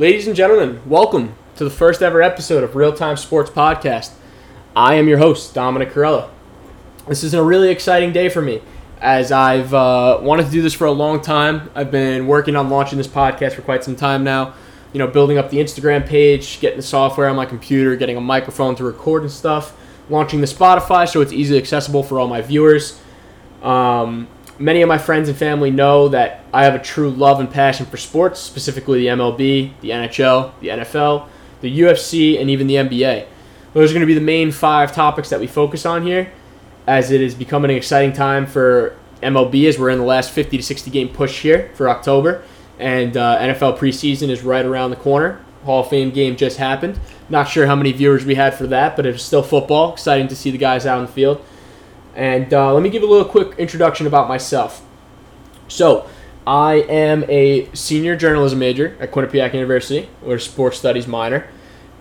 Ladies and gentlemen, welcome to the first ever episode of Real Time Sports Podcast. I am your host, Dominic Corella. This is a really exciting day for me as I've uh, wanted to do this for a long time. I've been working on launching this podcast for quite some time now. You know, building up the Instagram page, getting the software on my computer, getting a microphone to record and stuff, launching the Spotify so it's easily accessible for all my viewers. Um, many of my friends and family know that I have a true love and passion for sports, specifically the MLB, the NHL, the NFL, the UFC, and even the NBA. Those are going to be the main five topics that we focus on here, as it is becoming an exciting time for MLB as we're in the last 50 to 60 game push here for October, and uh, NFL preseason is right around the corner. Hall of Fame game just happened. Not sure how many viewers we had for that, but it was still football. Exciting to see the guys out in the field. And uh, let me give a little quick introduction about myself. So, I am a senior journalism major at Quinnipiac University, or sports studies minor.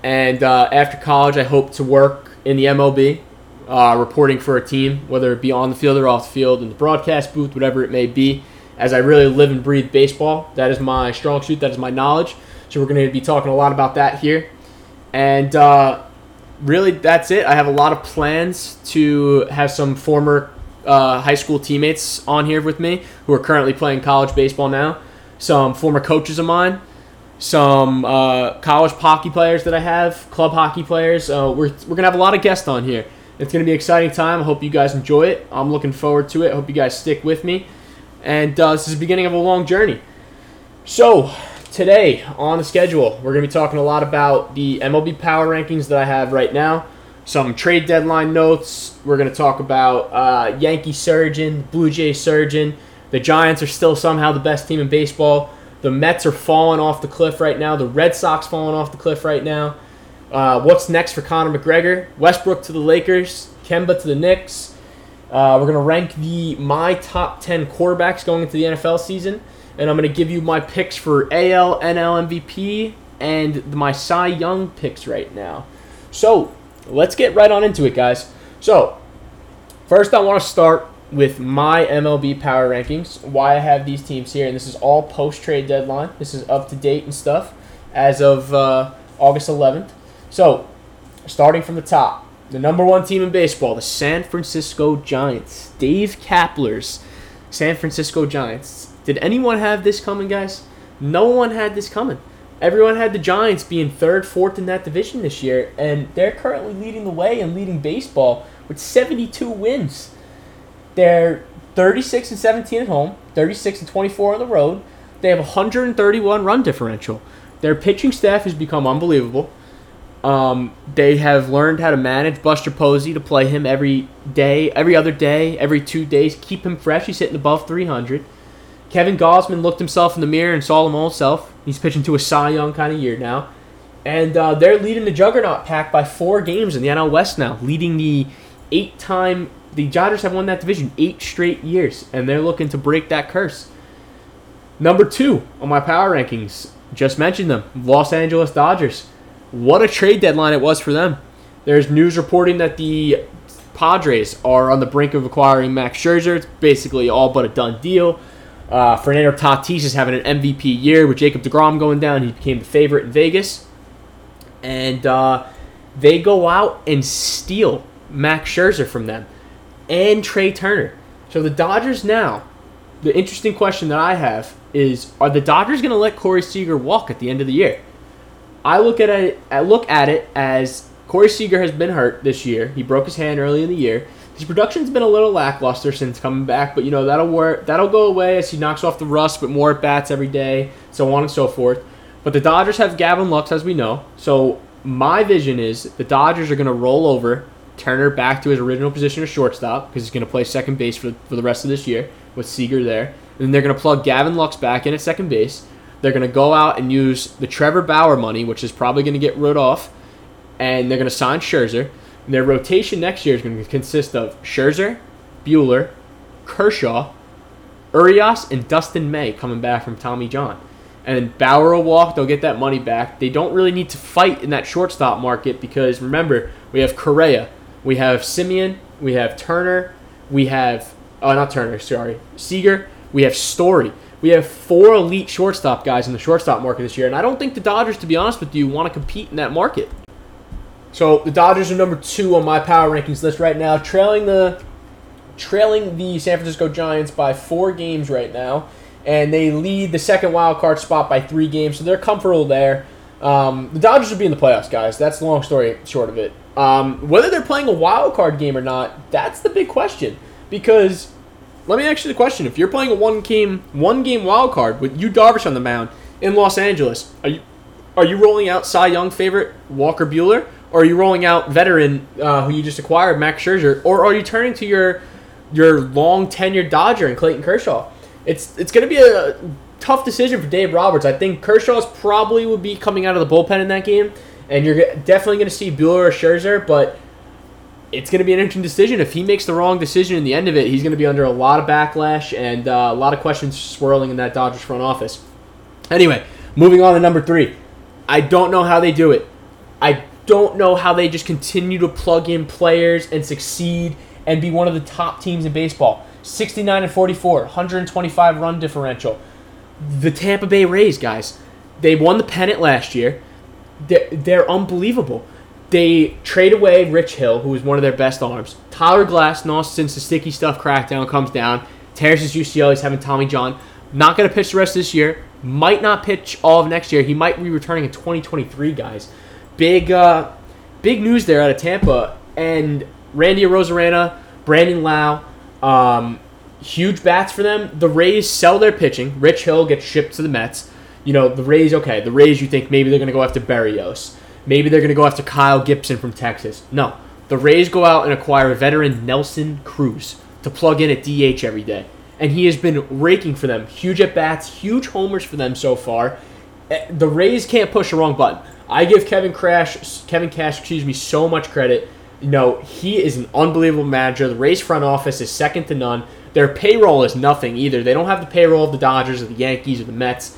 And uh, after college, I hope to work in the MLB, uh, reporting for a team, whether it be on the field or off the field, in the broadcast booth, whatever it may be. As I really live and breathe baseball, that is my strong suit, that is my knowledge. So we're going to be talking a lot about that here. And uh, really, that's it. I have a lot of plans to have some former uh, high school teammates on here with me who are currently playing college baseball now. Some former coaches of mine, some uh, college hockey players that I have, club hockey players. Uh, we're, we're going to have a lot of guests on here. It's going to be an exciting time. I hope you guys enjoy it. I'm looking forward to it. I hope you guys stick with me. And uh, this is the beginning of a long journey. So, today on the schedule, we're going to be talking a lot about the MLB power rankings that I have right now, some trade deadline notes. We're going to talk about uh, Yankee surgeon, Blue Jay surgeon. The Giants are still somehow the best team in baseball. The Mets are falling off the cliff right now. The Red Sox falling off the cliff right now. Uh, what's next for Conor McGregor? Westbrook to the Lakers. Kemba to the Knicks. Uh, we're gonna rank the my top ten quarterbacks going into the NFL season, and I'm gonna give you my picks for AL, NL MVP, and my Cy Young picks right now. So let's get right on into it, guys. So first, I want to start with my MLB power rankings. Why I have these teams here, and this is all post trade deadline. This is up to date and stuff as of uh, August 11th. So starting from the top, the number one team in baseball, the San Francisco Giants. Gabe Kapler's San Francisco Giants. Did anyone have this coming, guys? No one had this coming. Everyone had the Giants being third, fourth in that division this year, and they're currently leading the way and leading baseball with 72 wins. They're 36 and 17 at home, 36 and 24 on the road. They have 131 run differential. Their pitching staff has become unbelievable. Um, they have learned how to manage Buster Posey to play him every day, every other day, every two days, keep him fresh. He's hitting above 300. Kevin Gausman looked himself in the mirror and saw him all himself. He's pitching to a Cy Young kind of year now. And uh, they're leading the Juggernaut pack by four games in the NL West now, leading the eight time. The Dodgers have won that division eight straight years, and they're looking to break that curse. Number two on my power rankings, just mentioned them Los Angeles Dodgers. What a trade deadline it was for them. There's news reporting that the Padres are on the brink of acquiring Max Scherzer. It's basically all but a done deal. Uh, Fernando Tatis is having an MVP year with Jacob DeGrom going down. He became the favorite in Vegas. And uh, they go out and steal Max Scherzer from them and Trea Turner. So the Dodgers now, the interesting question that I have is are the Dodgers going to let Corey Seager walk at the end of the year? I look at it I look at it as Corey Seager has been hurt this year. He broke his hand early in the year. His production's been a little lackluster since coming back, but you know that'll work. That'll go away as he knocks off the rust with more at bats every day, so on and so forth. But the Dodgers have Gavin Lux, as we know. So my vision is the Dodgers are going to roll over Turner back to his original position of shortstop because he's going to play second base for, for the rest of this year with Seager there. And then they're going to plug Gavin Lux back in at second base. They're going to go out and use the Trevor Bauer money, which is probably going to get wrote off, and they're going to sign Scherzer. And their rotation next year is going to consist of Scherzer, Buehler, Kershaw, Urias, and Dustin May coming back from Tommy John. And Bauer will walk, they'll get that money back. They don't really need to fight in that shortstop market because remember, we have Correa, we have Semien, we have Turner, we have, oh, not Turner, sorry, Seager, we have Story. We have four elite shortstop guys in the shortstop market this year, and I don't think the Dodgers, to be honest with you, want to compete in that market. So the Dodgers are number two on my power rankings list right now, trailing the trailing the San Francisco Giants by four games right now, and they lead the second wild card spot by three games, so they're comfortable there. Um, the Dodgers will be in the playoffs, guys. That's the long story short of it. Um, whether they're playing a wild card game or not, that's the big question. Because let me ask you the question: If you're playing a one game one game wild card with Yu Darvish on the mound in Los Angeles, are you are you rolling out Cy Young favorite Walker Buehler, or are you rolling out veteran uh, who you just acquired Max Scherzer, or are you turning to your your long tenured Dodger and Clayton Kershaw? It's it's going to be a tough decision for Dave Roberts. I think Kershaw's probably would be coming out of the bullpen in that game, and you're definitely going to see Buehler or Scherzer, but it's going to be an interesting decision. If he makes the wrong decision in the end of it, he's going to be under a lot of backlash and uh, a lot of questions swirling in that Dodgers front office. Anyway, moving on to number three. I don't know how they do it. I don't know how they just continue to plug in players and succeed and be one of the top teams in baseball. 69 and 44, 125 run differential. The Tampa Bay Rays, guys, they won the pennant last year. They're, they're unbelievable. They trade away Rich Hill, who was one of their best arms. Tyler Glass Glasnow, since the sticky stuff crackdown comes down, tears his UCL. He's having Tommy John. Not going to pitch the rest of this year. Might not pitch all of next year. He might be returning in 2023, guys. Big, uh, big news there out of Tampa. And Randy Arozarena, Brandon Lowe, um, huge bats for them. The Rays sell their pitching. Rich Hill gets shipped to the Mets. You know, the Rays, okay, the Rays, you think maybe they're going to go after Berrios. Maybe they're going to go after Kyle Gibson from Texas. No. The Rays go out and acquire veteran Nelson Cruz to plug in at DH every day. And he has been raking for them. Huge at bats, huge homers for them so far. Eh, the Rays can't push the wrong button. I give Kevin Crash, Kevin Cash, excuse me, so much credit. Know, he is an unbelievable manager. The Rays front office is second to none. Their payroll is nothing either. They don't have the payroll of the Dodgers or the Yankees or the Mets.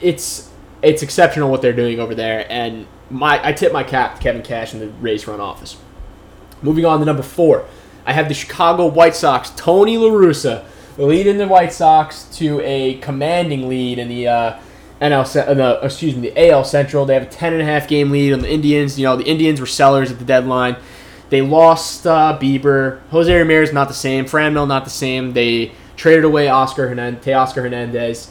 It's it's exceptional what they're doing over there, and my I tip my cap to Kevin Cash and the Rays front office. Moving on to number four, I have the Chicago White Sox. Tony La Russa leading the White Sox to a commanding lead in the uh, NL, uh, excuse me, the AL Central. They have a ten and a half game lead on the Indians. You know, the Indians were sellers at the deadline. They lost uh, Bieber. Jose Ramirez not the same. Franmil not the same. They traded away Oscar Hernandez, Teoscar Hernandez.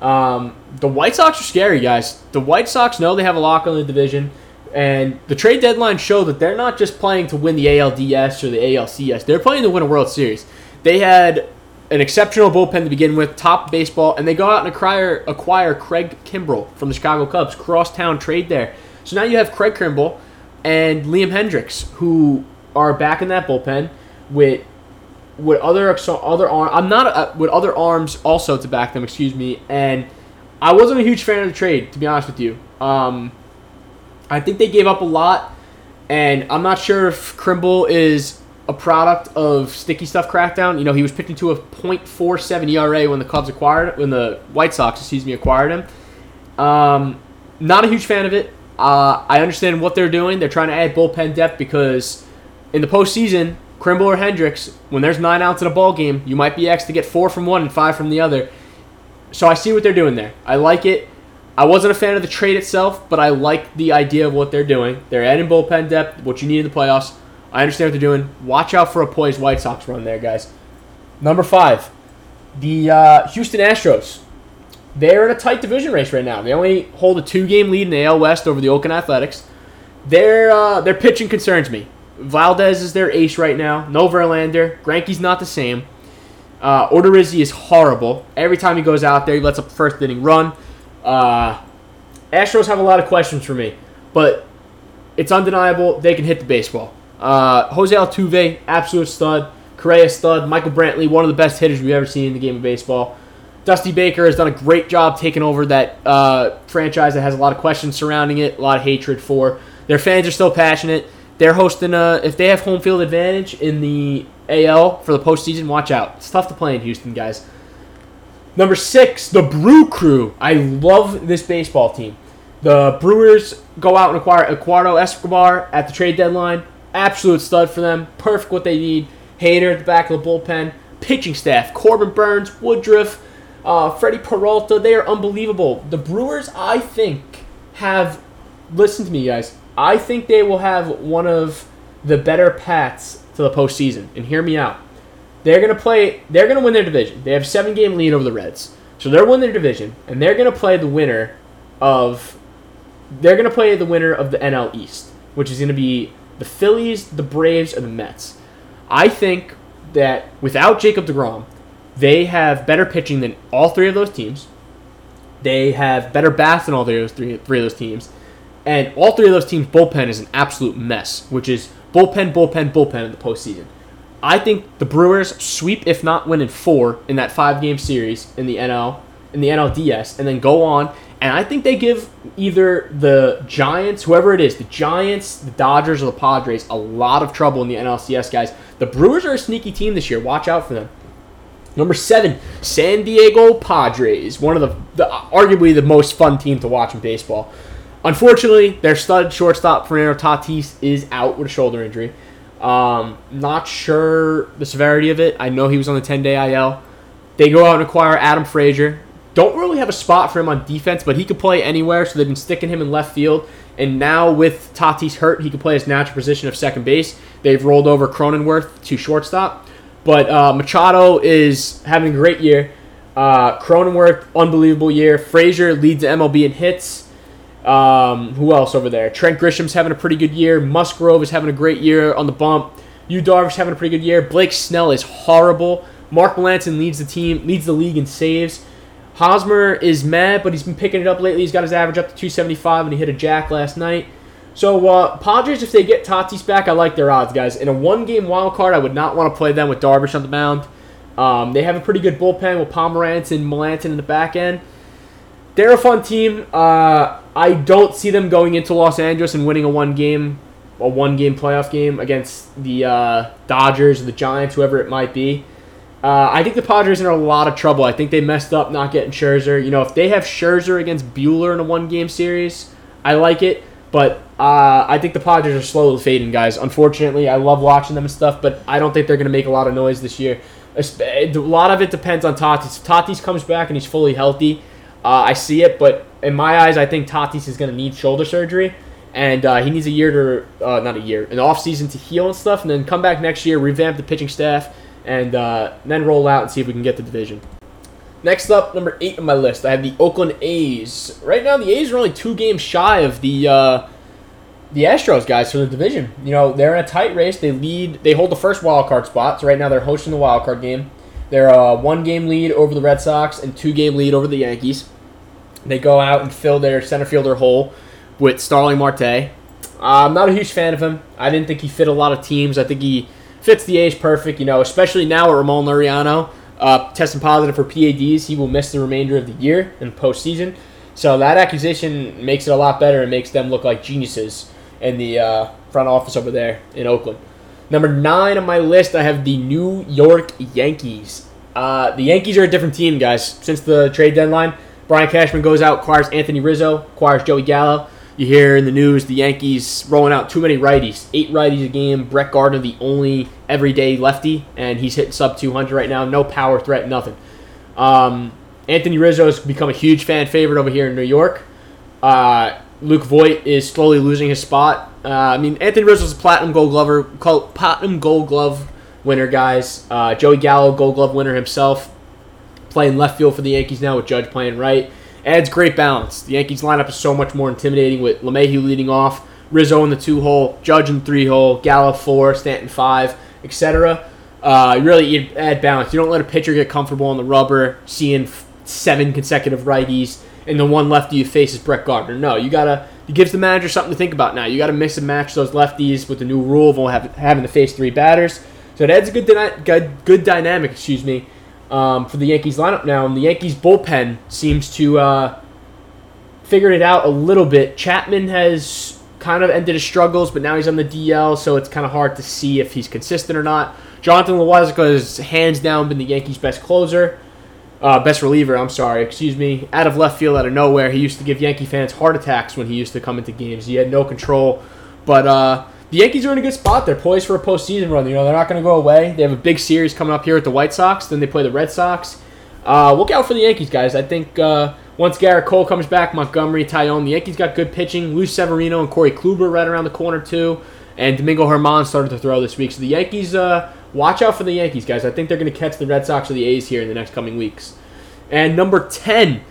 Um, the White Sox are scary, guys. The White Sox know they have a lock on the division, and the trade deadline showed that they're not just playing to win the ALDS or the ALCS. They're playing to win a World Series. They had an exceptional bullpen to begin with, top baseball, and they go out and acquire acquire Craig Kimbrel from the Chicago Cubs, crosstown trade there. So now you have Craig Kimbrel and Liam Hendriks, who are back in that bullpen with with other other arm. I'm not uh, with other arms also to back them. Excuse me. And I wasn't a huge fan of the trade, to be honest with you. Um, I think they gave up a lot, and I'm not sure if Kimbrel is a product of sticky stuff crackdown. You know, he was pitching to a .47 ERA when the Cubs acquired when the White Sox, excuse me, acquired him. Um, not a huge fan of it. Uh, I understand what they're doing. They're trying to add bullpen depth because in the postseason, Kimbrel or Hendriks, when there's nine outs in a ball game, you might be asked to get four from one and five from the other. So I see what they're doing there. I like it. I wasn't a fan of the trade itself, but I like the idea of what they're doing. They're adding bullpen depth, what you need in the playoffs. I understand what they're doing. Watch out for a poised White Sox run there, guys. Number five, the uh, Houston Astros. They're in a tight division race right now. They only hold a two-game lead in the AL West over the Oakland Athletics. Their uh, their pitching concerns me. Valdez is their ace right now. No Verlander. Greinke's not the same. Uh, is horrible. Every time he goes out there, he lets the first inning run. Uh, Astros have a lot of questions for me, but it's undeniable they can hit the baseball. Uh, Jose Altuve, absolute stud. Correa, stud. Michael Brantley, one of the best hitters we've ever seen in the game of baseball. Dusty Baker has done a great job taking over that uh, franchise that has a lot of questions surrounding it, a lot of hatred for. Their fans are still passionate. They're hosting a. If they have home field advantage in the AL for the postseason, watch out. It's tough to play in Houston, guys. Number six, the Brew Crew. I love this baseball team. The Brewers go out and acquire Eduardo Escobar at the trade deadline. Absolute stud for them. Perfect what they need. Hader at the back of the bullpen. Pitching staff: Corbin Burnes, Woodruff, Uh, Freddie Peralta, they are unbelievable. The Brewers, I think, have. Listen to me, guys. I think they will have one of the better paths to the postseason. And hear me out. They're gonna play. They're gonna win their division. They have a seven game lead over the Reds, so they're winning their division, and they're gonna play the winner of. They're gonna play the winner of the NL East, which is gonna be the Phillies, the Braves, or the Mets. I think that without Jacob DeGrom, they have better pitching than all three of those teams. They have better bats than all three of those three, three of those teams. And all three of those teams' bullpen is an absolute mess, which is bullpen, bullpen, bullpen in the postseason. I think the Brewers sweep, if not win in four, in that five game series in the NL, in the NLDS, and then go on. And I think they give either the Giants, whoever it is, the Giants, the Dodgers, or the Padres, a lot of trouble in the NLCS, guys. The Brewers are a sneaky team this year. Watch out for them. Number seven, San Diego Padres, one of the, the arguably the most fun team to watch in baseball. Unfortunately, their stud shortstop Fernando Tatis is out with a shoulder injury. Um, not sure the severity of it. I know he was on the 10 day IL. They go out and acquire Adam Frazier. Don't really have a spot for him on defense, but he could play anywhere, so they've been sticking him in left field. And now with Tatis hurt, he can play his natural position of second base. They've rolled over Cronenworth to shortstop. But uh, Machado is having a great year. Uh, Cronenworth, unbelievable year. Frazier leads the MLB in hits. Um, who else over there? Trent Grisham's having a pretty good year. Musgrove is having a great year on the bump. Yu Darvish having a pretty good year. Blake Snell is horrible. Mark Melancon leads the team, leads the league in saves. Hosmer is mad, but he's been picking it up lately. He's got his average up to 275, and he hit a jack last night. So uh, Padres, if they get Tatis back, I like their odds, guys. In a one-game wild card, I would not want to play them with Darvish on the mound. Um, they have a pretty good bullpen with Pomeranz and Melancon in the back end. They're a fun team. Uh, I don't see them going into Los Angeles and winning a one game, a one game playoff game against the uh, Dodgers or the Giants, whoever it might be. Uh, I think the Padres are in a lot of trouble. I think they messed up not getting Scherzer. You know, if they have Scherzer against Buehler in a one game series, I like it. But uh, I think the Padres are slowly fading, guys. Unfortunately, I love watching them and stuff, but I don't think they're going to make a lot of noise this year. A lot of it depends on Tatis. If Tatis comes back and he's fully healthy, uh, I see it. But in my eyes, I think Tatis is going to need shoulder surgery, and uh, he needs a year to, uh, not a year, an off season to heal and stuff, and then come back next year, revamp the pitching staff, and uh, then roll out and see if we can get the division. Next up, number eight on my list, I have the Oakland A's. Right now, the A's are only two games shy of the uh, the Astros guys for the division. You know, they're in a tight race. They lead. They hold the first wild card spot. So right now, they're hosting the wild card game. They're a one game lead over the Red Sox and two game lead over the Yankees. They go out and fill their center fielder hole with Starling Marte. I'm not a huge fan of him. I didn't think he fit a lot of teams. I think he fits the age perfect. You know, especially now with Ramon Laureano uh, testing positive for PEDs, he will miss the remainder of the year in postseason. So that acquisition makes it a lot better and makes them look like geniuses in the uh, front office over there in Oakland. Number nine on my list, I have the New York Yankees. Uh, the Yankees are a different team, guys. Since the trade deadline, Brian Cashman goes out, acquires Anthony Rizzo, acquires Joey Gallo. You hear in the news the Yankees rolling out too many righties, eight righties a game. Brett Gardner, the only everyday lefty, and he's hitting sub 200 right now. No power threat, nothing. Um, Anthony Rizzo has become a huge fan favorite over here in New York. Uh, Luke Voit is slowly losing his spot. Uh, I mean, Anthony Rizzo's a platinum Gold Glover, platinum Gold Glove winner, guys. Uh, Joey Gallo, Gold Glove winner himself, playing left field for the Yankees now with Judge playing right adds great balance. The Yankees lineup is so much more intimidating with LeMahieu leading off, Rizzo in the two hole, Judge in three hole, Gallo four, Stanton five, etc. Uh, really you add balance. You don't let a pitcher get comfortable on the rubber, seeing seven consecutive righties, and the one lefty you face is Brett Gardner. No, you gotta. It gives the manager something to think about now. You got to mix and match those lefties with the new rule of only having to face three batters. So it adds a good, good, good dynamic, excuse me, um, for the Yankees lineup now, and the Yankees bullpen seems to uh, figured it out a little bit. Chapman has kind of ended his struggles, but now he's on the DL, so it's kind of hard to see if he's consistent or not. Jonathan Loáisiga has hands down been the Yankees' best closer, uh, best reliever. I'm sorry, excuse me. Out of left field, out of nowhere, he used to give Yankee fans heart attacks when he used to come into games. He had no control, but. Uh, the Yankees are in a good spot. They're poised for a postseason run. You know, they're not going to go away. They have a big series coming up here at the White Sox. Then they play the Red Sox. Uh, look out for the Yankees, guys. I think uh, once Gerrit Cole comes back, Montgomery, Taillon, the Yankees got good pitching. Luis Severino and Corey Kluber right around the corner too, and Domingo Germán started to throw this week. So the Yankees, uh, watch out for the Yankees, guys. I think they're going to catch the Red Sox or the A's here in the next coming weeks. And number ten,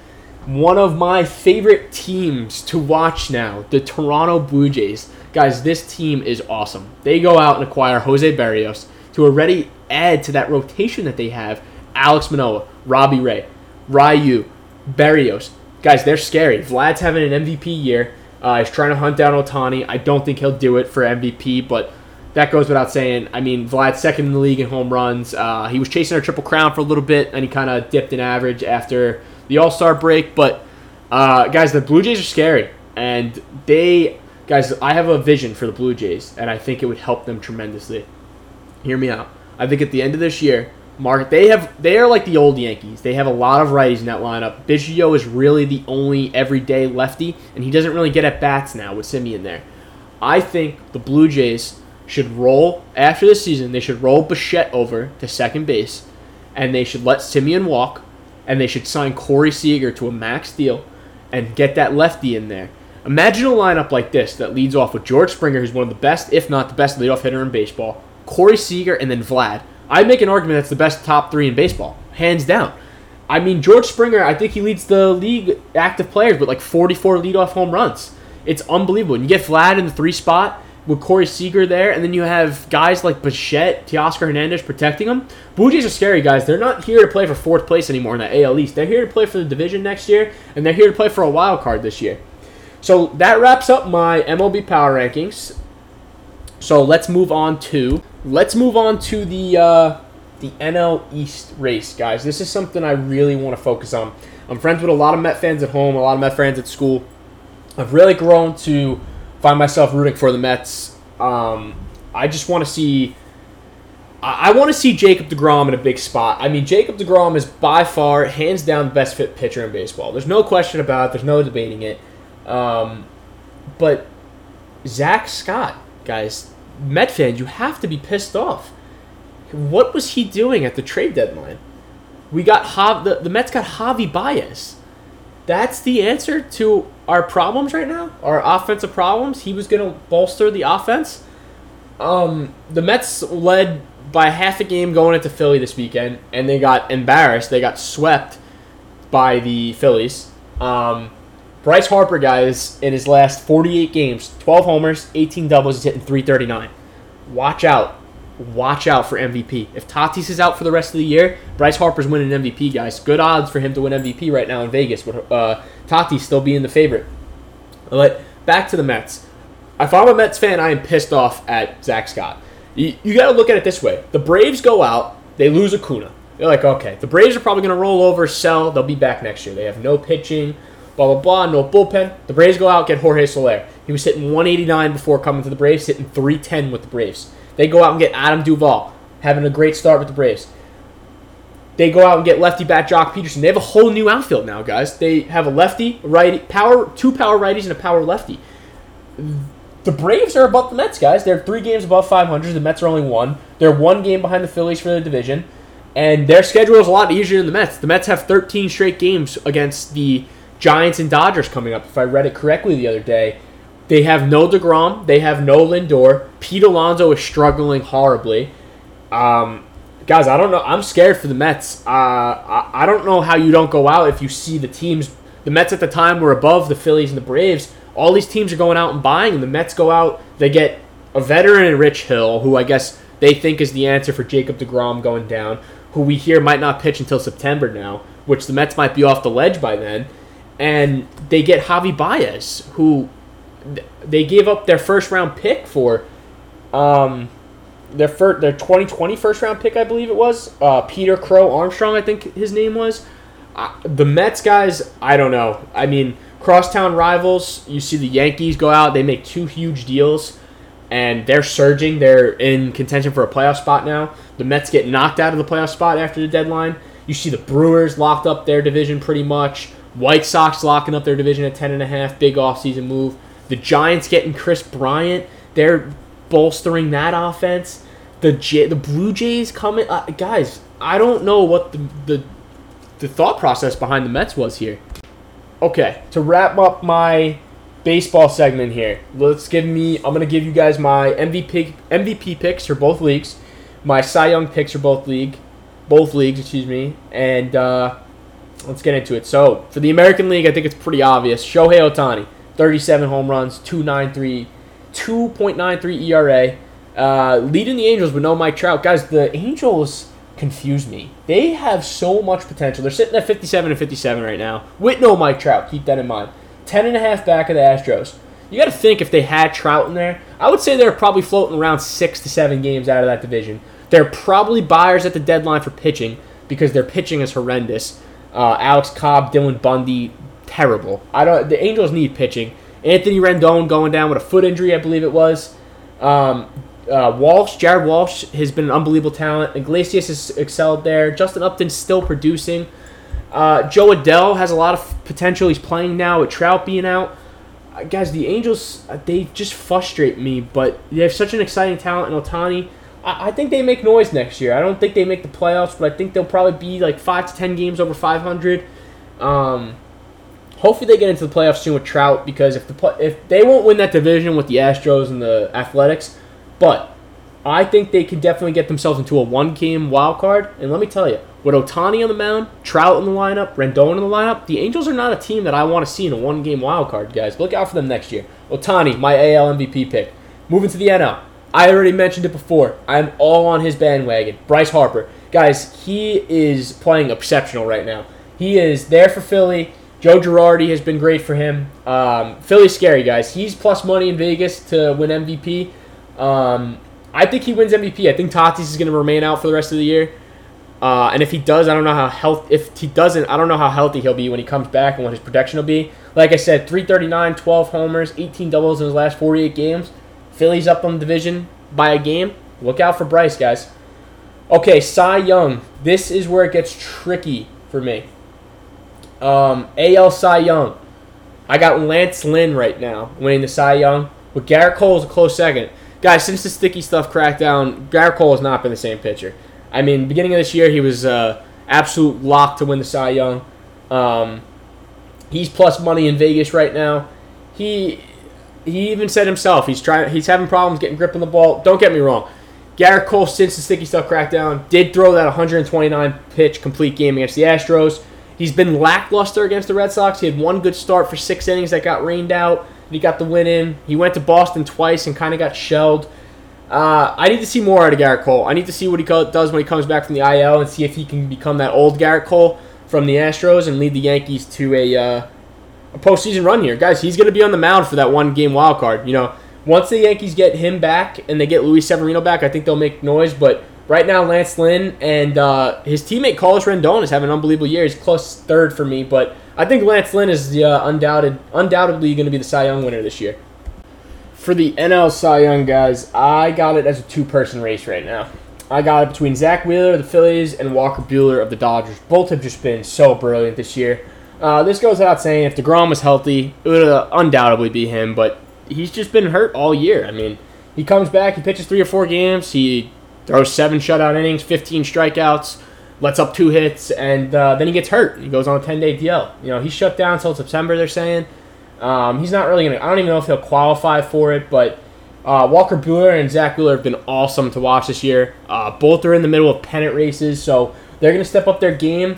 one of my favorite teams to watch now, the Toronto Blue Jays. Guys, this team is awesome. They go out and acquire Jose Berrios to already add to that rotation that they have Alex Manoah, Robbie Ray, Ryu, Berrios. Guys, they're scary. Vlad's having an MVP year. Uh, he's trying to hunt down Ohtani. I don't think he'll do it for MVP, but that goes without saying. I mean, Vlad's second in the league in home runs. Uh, he was chasing a triple crown for a little bit, and he kind of dipped in average after the All Star break. But uh, guys, the Blue Jays are scary, and they guys, I have a vision for the Blue Jays, and I think it would help them tremendously. Hear me out. I think at the end of this year, Mark, they have they are like the old Yankees. They have a lot of righties in that lineup. Biggio is really the only everyday lefty, and he doesn't really get at bats now with Semien there. I think the Blue Jays should roll after the season. They should roll Bichette over to second base, and they should let Semien walk, and they should sign Corey Seager to a max deal, and get that lefty in there. Imagine a lineup like this that leads off with George Springer, who's one of the best, if not the best, leadoff hitter in baseball. Corey Seager, and then Vlad. I'd make an argument that's the best top three in baseball, hands down. I mean, George Springer, I think he leads the league active players with like 44 leadoff home runs. It's unbelievable. And you get Vlad in the three spot with Corey Seager there, and then you have guys like Bichette, Teoscar Hernandez protecting them. Blue Jays are scary, guys. They're not here to play for fourth place anymore in the AL East. They're here to play for the division next year, and they're here to play for a wild card this year. So that wraps up my MLB power rankings. So let's move on to let's move on to the uh, the NL East race, guys. This is something I really want to focus on. I'm friends with a lot of Met fans at home, a lot of Met fans at school. I've really grown to find myself rooting for the Mets. Um, I just want to see. I, want to see Jacob DeGrom in a big spot. I mean, Jacob DeGrom is by far, hands down, the best fit pitcher in baseball. There's no question about it. There's no debating it. Um, but Zack Scott, guys, Met fan, you have to be pissed off. What was he doing at the trade deadline? We got Jav- the, the Mets got Javi Baez. That's the answer to our problems right now, our offensive problems. He was going to bolster the offense. Um, the Mets led by half a game going into Philly this weekend, and they got embarrassed. They got swept by the Phillies. Um, Bryce Harper, guys, in his last 48 games, 12 homers, 18 doubles, he's hitting 339. Watch out. Watch out for MVP. If Tatis is out for the rest of the year, Bryce Harper's winning MVP, guys. Good odds for him to win MVP right now in Vegas, with uh, Tatis still being the favorite. But back to the Mets. If I'm a Mets fan, I am pissed off at Zack Scott. You, you got to look at it this way. The Braves go out, they lose Acuna. They're like, okay, the Braves are probably going to roll over, sell, they'll be back next year. They have no pitching blah blah blah. No bullpen. The Braves go out and get Jorge Soler. He was hitting 189 before coming to the Braves, hitting 310 with the Braves. They go out and get Adam Duvall, having a great start with the Braves. They go out and get lefty bat Joc Pederson. They have a whole new outfield now, guys. They have a lefty, righty, power, two power righties and a power lefty. The Braves are above the Mets, guys. They're three games above 500. The Mets are only one. They're one game behind the Phillies for the division, and their schedule is a lot easier than the Mets. The Mets have 13 straight games against the Giants and Dodgers coming up. If I read it correctly the other day, they have no Degrom, they have no Lindor. Pete Alonso is struggling horribly. Um, guys, I don't know. I'm scared for the Mets. Uh, I, I don't know how you don't go out if you see the teams. The Mets at the time were above the Phillies and the Braves. All these teams are going out and buying, and the Mets go out. They get a veteran in Rich Hill, who I guess they think is the answer for Jacob DeGrom going down, who we hear might not pitch until September now, which the Mets might be off the ledge by then and they get Javi Baez, who they gave up their first round pick for, um, their first, their 2020 first round pick, I believe it was. Uh, Peter Crow Armstrong, I think his name was. Uh, the Mets guys, I don't know. I mean, crosstown rivals. You see the Yankees go out; they make two huge deals, and they're surging. They're in contention for a playoff spot now. The Mets get knocked out of the playoff spot after the deadline. You see the Brewers locked up their division pretty much. White Sox locking up their division at 10.5, big offseason move. The Giants getting Kris Bryant, they're bolstering that offense. The J- the Blue Jays coming, uh, guys. I don't know what the the the thought process behind the Mets was here. Okay, to wrap up my baseball segment here, let's give me. I'm gonna give you guys my MVP MVP picks for both leagues, my Cy Young picks for both league, both leagues, excuse me, and uh, let's get into it. So for the American League, I think it's pretty obvious. Shohei Ohtani, 37 home runs, 293, 2.93 ERA, uh, leading the Angels with no Mike Trout. Guys, the Angels confuse me. They have so much potential. They're sitting at 57 and 57 right now with no Mike Trout. Keep that in mind. 10 and a half back of the Astros. You got to think if they had Trout in there, I would say they're probably floating around six to seven games out of that division. They're probably buyers at the deadline for pitching because their pitching is horrendous. Uh, Alex Cobb, Dylan Bundy, terrible. I don't. The Angels need pitching. Anthony Rendon going down with a foot injury, I believe it was. Um, uh, Walsh, Jared Walsh has been an unbelievable talent. Iglesias has excelled there. Justin Upton's still producing. Uh, Jo Adell has a lot of potential. He's playing now with Trout being out. Uh, guys, the Angels, uh, they just frustrate me, but they have such an exciting talent in Ohtani. I, think they make noise next year. I don't think they make the playoffs, but I think they'll probably be like 5 to 10 games over 500. Um, hopefully they get into the playoffs soon with Trout because if the if they won't win that division with the Astros and the Athletics, but I think they can definitely get themselves into a one game wild card. And let me tell you, with Ohtani on the mound, Trout in the lineup, Rendon in the lineup, the Angels are not a team that I want to see in a one game wild card, guys. Look out for them next year. Ohtani, my AL MVP pick. Moving to the NL. I already mentioned it before. I'm all on his bandwagon. Bryce Harper. Guys, he is playing exceptional right now. He is there for Philly. Joe Girardi has been great for him. Um, Philly's scary, guys. He's plus money in Vegas to win MVP. Um, I think he wins MVP. I think Tatis is going to remain out for the rest of the year. Uh, and if he does, I don't know how health. If he doesn't, I don't know how healthy he'll be when he comes back and what his production will be. Like I said, 339, 12 homers, 18 doubles in his last 48 games. Philly's up on the division by a game. Look out for Bryce, guys. Okay, Cy Young. This is where it gets tricky for me. Um, AL Cy Young. I got Lance Lynn right now winning the Cy Young. but Gerrit Cole is a close second guys, since the sticky stuff crackdown, Gerrit Cole has not been the same pitcher. I mean, beginning of this year, he was uh, absolute lock to win the Cy Young. Um, he's plus money in Vegas right now. He he even said himself he's trying he's having problems getting grip on the ball. Don't get me wrong. Gerrit Cole, since the sticky stuff crackdown, did throw that 129 pitch complete game against the Astros. He's been lackluster against the Red Sox. He had one good start for six innings that got rained out. He got the win in. He went to Boston twice and kind of got shelled. Uh, I need to see more out of Gerrit Cole. I need to see what he does when he comes back from the IL and see if he can become that old Gerrit Cole from the Astros and lead the Yankees to a, uh, a postseason run here. Guys, he's going to be on the mound for that one game wild card. You know, once the Yankees get him back and they get Luis Severino back, I think they'll make noise. But right now, Lance Lynn and uh, his teammate Carlos Rendon is having an unbelievable year. He's close third for me, but I think Lance Lynn is the uh, undoubted, undoubtedly going to be the Cy Young winner this year. For the NL Cy Young guys, I got it as a two-person race right now. I got it between Zack Wheeler of the Phillies and Walker Buehler of the Dodgers. Both have just been so brilliant this year. Uh, this goes without saying, if DeGrom was healthy, it would uh, undoubtedly be him, but he's just been hurt all year. I mean, he comes back, he pitches three or four games, he throws seven shutout innings, 15 strikeouts, lets up two hits, and uh, then he gets hurt. He goes on a 10 day DL. You know, he's shut down until September, they're saying. Um, he's not really going to, I don't even know if he'll qualify for it, but uh, Walker Buehler and Zack Wheeler have been awesome to watch this year. Uh, both are in the middle of pennant races, so they're going to step up their game.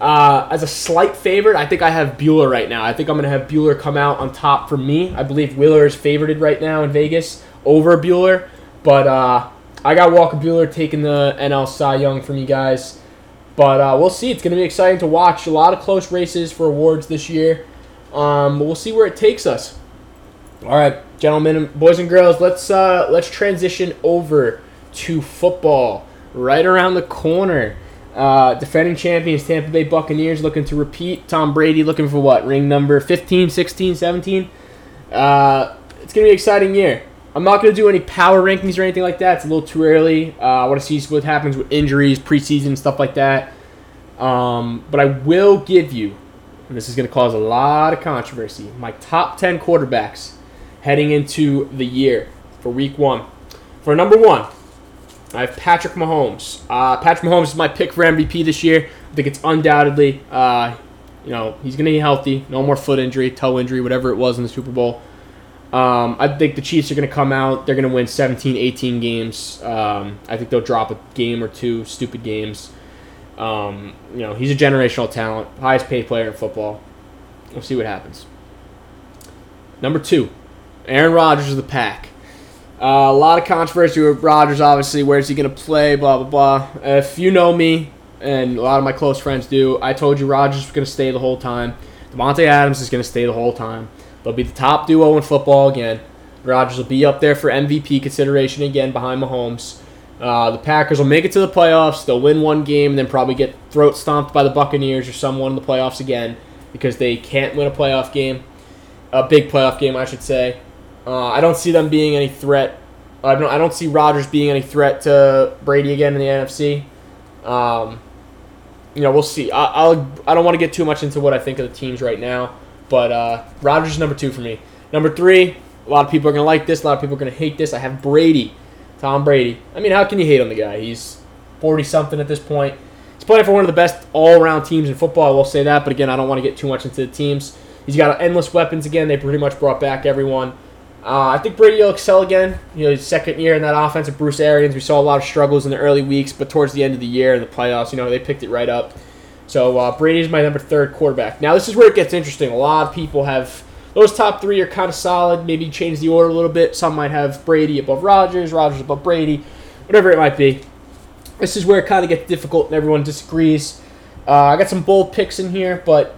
Uh, as a slight favorite, I think I have Buehler right now. I think I'm going to have Buehler come out on top for me. I believe Wheeler is favorited right now in Vegas over Buehler. but uh, I got Walker Buehler taking the NL Cy Young from you guys. But uh, we'll see. It's going to be exciting to watch. A lot of close races for awards this year. Um, we'll see where it takes us. All right, gentlemen, boys and girls, let's uh, let's transition over to football. Right around the corner, uh, defending champions Tampa Bay Buccaneers looking to repeat. Tom Brady looking for what ring number 15, 16, 17. Uh, it's gonna be an exciting year. I'm not going to do any power rankings or anything like that. It's a little too early. Uh, I want to see what happens with injuries, preseason, stuff like that. Um, but I will give you, and this is going to cause a lot of controversy, my top 10 quarterbacks heading into the year for week one. For number one, I have Patrick Mahomes. Uh, Patrick Mahomes is my pick for MVP this year. I think it's undoubtedly, uh, you know, he's going to be healthy. No more foot injury, toe injury, whatever it was in the Super Bowl. Um, I think the Chiefs are going to come out. They're going to win 17, 18 games. Um, I think they'll drop a game or two, stupid games. Um, you know, he's a generational talent, highest paid player in football. We'll see what happens. Number two, Aaron Rodgers of the pack. Uh, a lot of controversy with Rodgers, obviously. Where's he going to play? Blah, blah, blah. If you know me, and a lot of my close friends do, I told you Rodgers was going to stay the whole time. Davante Adams is going to stay the whole time. They'll be the top duo in football again. Rodgers will be up there for MVP consideration again behind Mahomes. Uh, the Packers will make it to the playoffs. They'll win one game and then probably get throat stomped by the Buccaneers or someone in the playoffs again because they can't win a playoff game, a big playoff game, I should say. Uh, I don't see them being any threat. I don't. I don't see Rodgers being any threat to Brady again in the NFC. Um, you know, we'll see. I, I'll. I don't want to get too much into what I think of the teams right now, but uh, Rodgers is number two for me. Number three. A lot of people are gonna like this. A lot of people are gonna hate this. I have Brady, Tom Brady. I mean, how can you hate on the guy? He's forty something at this point. He's playing for one of the best all-around teams in football. I will say that, but again, I don't want to get too much into the teams. He's got endless weapons again. They pretty much brought back everyone. Uh, I think Brady will excel again. You know, his second year in that offense with Bruce Arians. We saw a lot of struggles in the early weeks, but towards the end of the year in the playoffs, you know, they picked it right up. So uh, Brady's my number third quarterback. Now this is where it gets interesting. A lot of people have those top three are kind of solid. Maybe change the order a little bit. Some might have Brady above Rodgers, Rodgers above Brady, whatever it might be. This is where it kind of gets difficult and everyone disagrees. Uh, I got some bold picks in here, but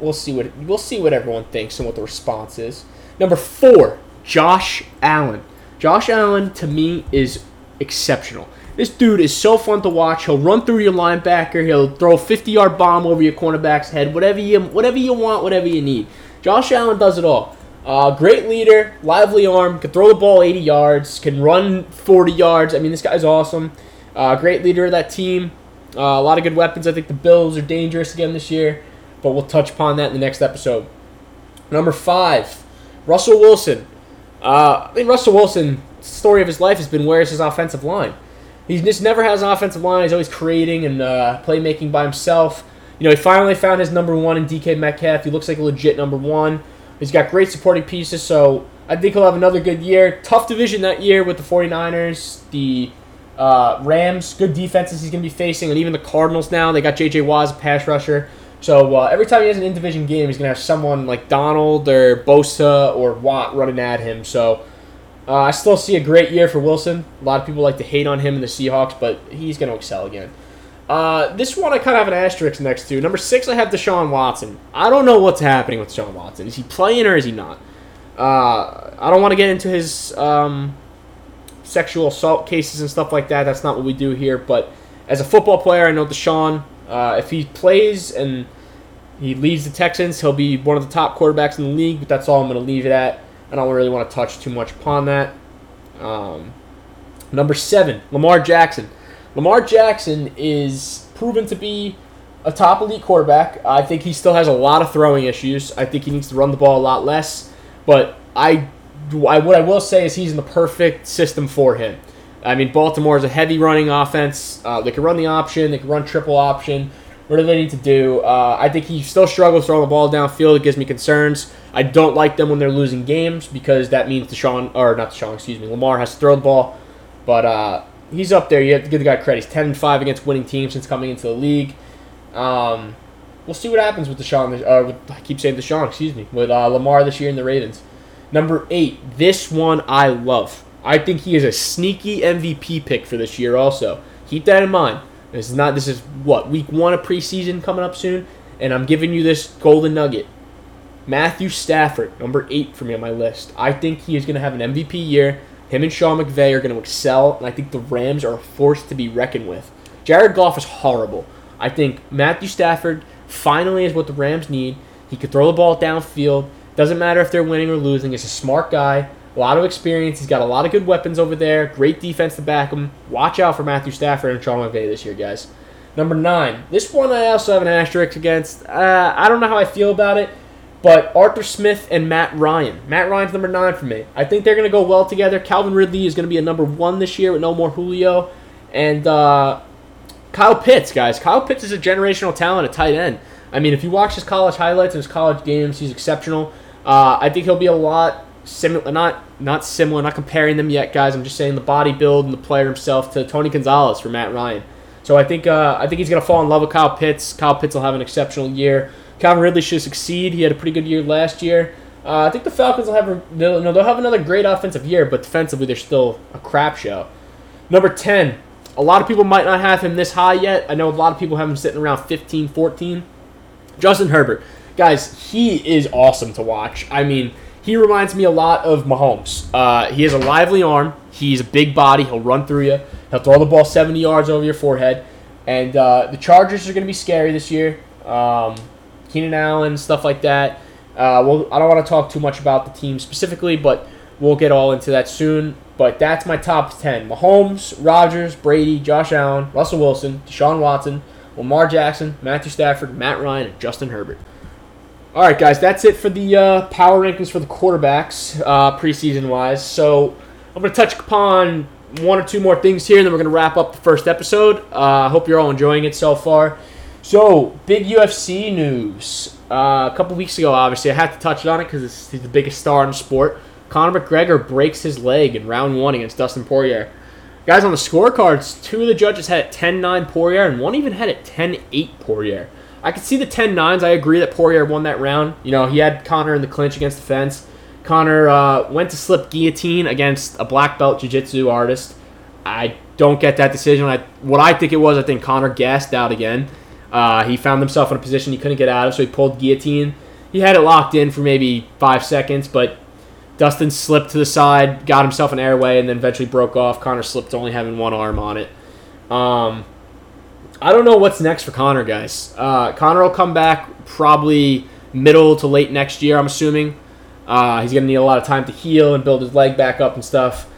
we'll see what we'll see what everyone thinks and what the response is. Number four, Josh Allen. Josh Allen to me is exceptional. This dude is so fun to watch. He'll run through your linebacker. He'll throw a 50-yard bomb over your cornerback's head. Whatever you whatever you want, whatever you need. Josh Allen does it all. Uh, great leader, lively arm, can throw the ball 80 yards, can run 40 yards. I mean, this guy's awesome. Uh, great leader of that team. Uh, a lot of good weapons. I think the Bills are dangerous again this year, but we'll touch upon that in the next episode. Number five, Russell Wilson. Uh, I mean, Russell Wilson, story of his life has been where's his offensive line? He just never has an offensive line. He's always creating and uh, playmaking by himself. You know, he finally found his number one in DK Metcalf. He looks like a legit number one. He's got great supporting pieces, so I think he'll have another good year. Tough division that year with the 49ers, the uh, Rams, good defenses he's going to be facing, and even the Cardinals now. They got J.J. Watt as a pass rusher. So uh, every time he has an in-division game, he's going to have someone like Donald or Bosa or Watt running at him. So uh, I still see a great year for Wilson. A lot of people like to hate on him in the Seahawks, but he's going to excel again. Uh, this one I kind of have an asterisk next to. Number six, I have Deshaun Watson. I don't know what's happening with Deshaun Watson. Is he playing or is he not? Uh, I don't want to get into his um, sexual assault cases and stuff like that. That's not what we do here. But as a football player, I know Deshaun. Uh, if he plays and he leads the Texans, he'll be one of the top quarterbacks in the league. But that's all I'm going to leave it at. I don't really want to touch too much upon that. Um, number seven, Lamar Jackson. Lamar Jackson is proven to be a top elite quarterback. I think he still has a lot of throwing issues. I think he needs to run the ball a lot less. But I, I what I will say is he's in the perfect system for him. I mean, Baltimore is a heavy running offense. Uh, they can run the option. They can run triple option. What do they need to do? Uh, I think he still struggles throwing the ball downfield. It gives me concerns. I don't like them when they're losing games because that means Deshaun, or not Deshaun, excuse me, Lamar has to throw the ball. But uh, he's up there. You have to give the guy credit. He's ten and five against winning teams since coming into the league. Um, we'll see what happens with Deshaun. Uh, with, I keep saying Deshaun, excuse me, with uh, Lamar this year in the Ravens. Number eight, this one I love. I think he is a sneaky MVP pick for this year. Also, keep that in mind. This is not. This is what week one of preseason coming up soon, and I'm giving you this golden nugget. Matthew Stafford, number eight for me on my list. I think he is going to have an MVP year. Him and Sean McVay are going to excel, and I think the Rams are a force to be reckoned with. Jared Goff is horrible. I think Matthew Stafford finally is what the Rams need. He could throw the ball downfield. Doesn't matter if they're winning or losing. He's a smart guy, a lot of experience. He's got a lot of good weapons over there. Great defense to back him. Watch out for Matthew Stafford and Sean McVay this year, guys. Number nine. This one I also have an asterisk against. Uh, I don't know how I feel about it. But Arthur Smith and Matt Ryan. Matt Ryan's number nine for me. I think they're going to go well together. Calvin Ridley is going to be a number one this year with no more Julio. And uh, Kyle Pitts, guys. Kyle Pitts is a generational talent at tight end. I mean, if you watch his college highlights and his college games, he's exceptional. Uh, I think he'll be a lot similar, not not similar, not comparing them yet, guys. I'm just saying the body build and the player himself to Tony Gonzalez for Matt Ryan. So I think uh, I think he's gonna fall in love with Kyle Pitts. Kyle Pitts will have an exceptional year. Calvin Ridley should succeed. He had a pretty good year last year. Uh, I think the Falcons will have a, they'll, no, they'll have another great offensive year, but defensively they're still a crap show. Number 10, a lot of people might not have him this high yet. I know a lot of people have him sitting around 15, 14. Justin Herbert. Guys, he is awesome to watch. I mean, he reminds me a lot of Mahomes. Uh, he has a lively arm. He's a big body. He'll run through you. He'll throw the ball 70 yards over your forehead. And uh, the Chargers are going to be scary this year. Um, Keenan Allen, stuff like that. Uh, well, I don't want to talk too much about the team specifically, but we'll get all into that soon. But that's my top 10. Mahomes, Rodgers, Brady, Josh Allen, Russell Wilson, Deshaun Watson, Lamar Jackson, Matthew Stafford, Matt Ryan, and Justin Herbert. All right, guys, that's it for the uh, power rankings for the quarterbacks uh, preseason wise. So I'm going to touch upon one or two more things here, and then we're going to wrap up the first episode. I uh, hope you're all enjoying it so far. So, big UFC news. Uh, a couple weeks ago, obviously, I had to touch on it because he's the biggest star in the sport. Conor McGregor breaks his leg in round one against Dustin Poirier. Guys, on the scorecards, two of the judges had it 10 9 Poirier, and one even had it 10 8 Poirier. I could see the 10 9s. I agree that Poirier won that round. You know, he had Conor in the clinch against the fence. Conor uh, went to slip guillotine against a black belt jiu jitsu artist. I don't get that decision. I, what I think it was, I think Conor gassed out again. Uh, he found himself in a position he couldn't get out of, so he pulled guillotine. He had it locked in for maybe five seconds, but Dustin slipped to the side, got himself an airway, and then eventually broke off. Conor slipped, only having one arm on it. Um, I don't know what's next for Conor, guys. Uh, Conor will come back probably middle to late next year, I'm assuming. Uh, he's going to need a lot of time to heal and build his leg back up and stuff.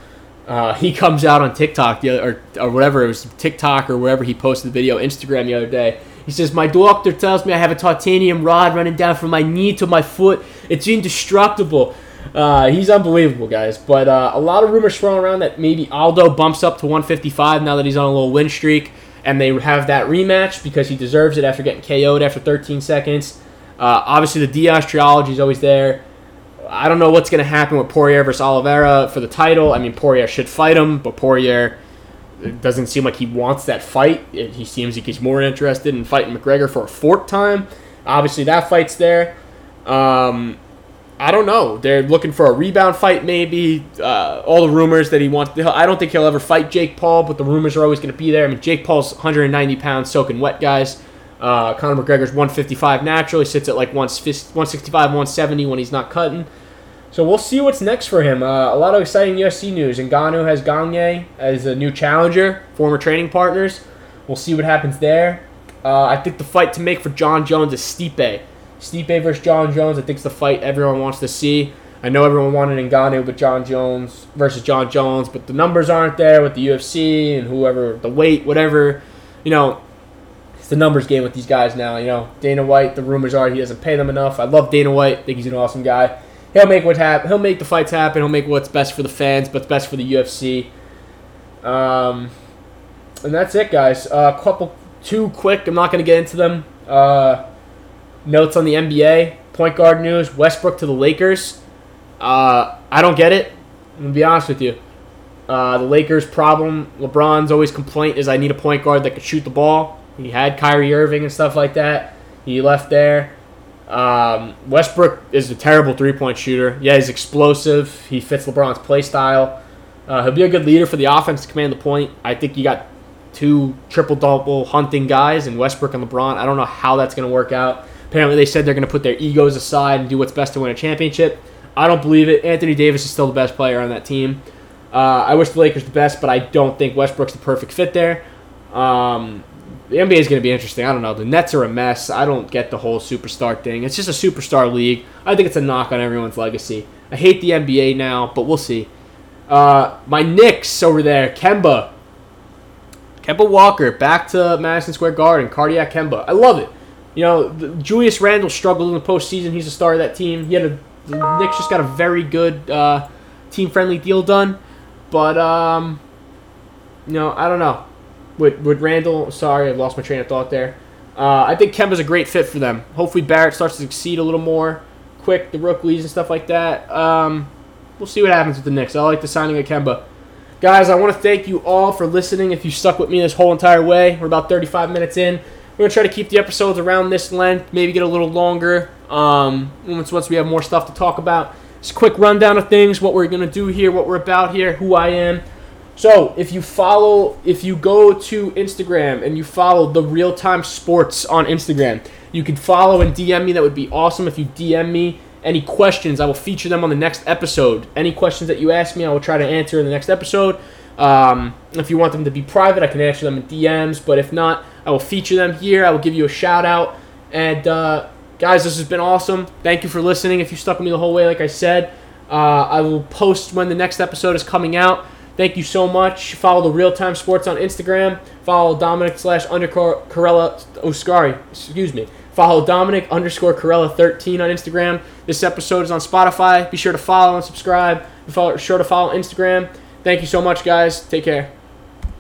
Uh, he comes out on TikTok the other, or, or whatever it was TikTok or wherever he posted the video, Instagram the other day. He says, My doctor tells me I have a titanium rod running down from my knee to my foot. It's indestructible. Uh, he's unbelievable, guys. But uh, a lot of rumors swirling around that maybe Aldo bumps up to 155 now that he's on a little win streak, and they have that rematch because he deserves it after getting KO'd after 13 seconds. Uh, obviously, the Diaz trilogy is always there. I don't know what's going to happen with Poirier versus Oliveira for the title. I mean, Poirier should fight him, but Poirier it doesn't seem like he wants that fight. he seems like he's more interested in fighting McGregor for a fourth time. Obviously, that fight's there. Um, I don't know. They're looking for a rebound fight, maybe. Uh, all the rumors that he wants. I don't think he'll ever fight Jake Paul, but the rumors are always going to be there. I mean, Jake Paul's 190 pounds, soaking wet, guys. Uh, Conor McGregor's 155 naturally, sits at like 165, 170 when he's not cutting. So we'll see what's next for him. Uh, a lot of exciting UFC news. Ngannou has Gane as a new challenger, former training partners. We'll see what happens there. Uh, I think the fight to make for Jon Jones is Stipe. Stipe versus Jon Jones, I think it's the fight everyone wants to see. I know everyone wanted Ngannou with Jon Jones versus Jon Jones, but the numbers aren't there with the UFC and whoever, the weight, whatever. You know, it's the numbers game with these guys now. You know, Dana White, the rumors are he doesn't pay them enough. I love Dana White. I think he's an awesome guy he'll make what happen. He'll make the fights happen. He'll make what's best for the fans, but best for the UFC. Um, and that's it, guys. A uh, couple, two quick. I'm not gonna get into them. Uh, notes on the NBA point guard news: Westbrook to the Lakers. Uh, I don't get it. I'm gonna be honest with you. Uh, the Lakers' problem, LeBron's always complaint is I need a point guard that could shoot the ball. He had Kyrie Irving and stuff like that. He left there. Um, Westbrook is a terrible three point shooter. Yeah, he's explosive. He fits LeBron's play style. Uh, he'll be a good leader for the offense to command the point. I think you got two triple double hunting guys in Westbrook and LeBron. I don't know how that's going to work out. Apparently, they said they're going to put their egos aside and do what's best to win a championship. I don't believe it. Anthony Davis is still the best player on that team. Uh, I wish the Lakers the best, but I don't think Westbrook's the perfect fit there. Um, the NBA is going to be interesting. I don't know. The Nets are a mess. I don't get the whole superstar thing. It's just a superstar league. I think it's a knock on everyone's legacy. I hate the NBA now, but we'll see. Uh, my Knicks over there, Kemba. Kemba Walker back to Madison Square Garden. Cardiac Kemba. I love it. You know, Julius Randle struggled in the postseason. He's a star of that team. He had a the Knicks just got a very good uh, team friendly deal done. But um, you know, I don't know. with with Randle. Sorry, I lost my train of thought there. Uh, I think Kemba's a great fit for them. Hopefully Barrett starts to succeed a little more, quick the rookies and stuff like that. Um, we'll see what happens with the Knicks. I like the signing of Kemba. Guys, I want to thank you all for listening. If you stuck with me this whole entire way, we're about 35 minutes in. We're gonna try to keep the episodes around this length, maybe get a little longer. Um, once once we have more stuff to talk about. Just a quick rundown of things, what we're gonna do here, what we're about here, who I am. So if you follow, if you go to Instagram and you follow the Real Time Sports on Instagram, you can follow and DM me. That would be awesome. If you DM me any questions, I will feature them on the next episode. Any questions that you ask me, I will try to answer in the next episode. Um, if you want them to be private, I can answer them in DMs. But if not, I will feature them here. I will give you a shout out. And uh, guys, this has been awesome. Thank you for listening. If you stuck with me the whole way, like I said, uh, I will post when the next episode is coming out. Thank you so much. Follow the Real Time Sports on Instagram. Follow Dominic slash underscore Corella. Oh, sorry. Excuse me. Follow Dominic underscore Corella 13 on Instagram. This episode is on Spotify. Be sure to follow and subscribe. Be sure to follow Instagram. Thank you so much, guys. Take care.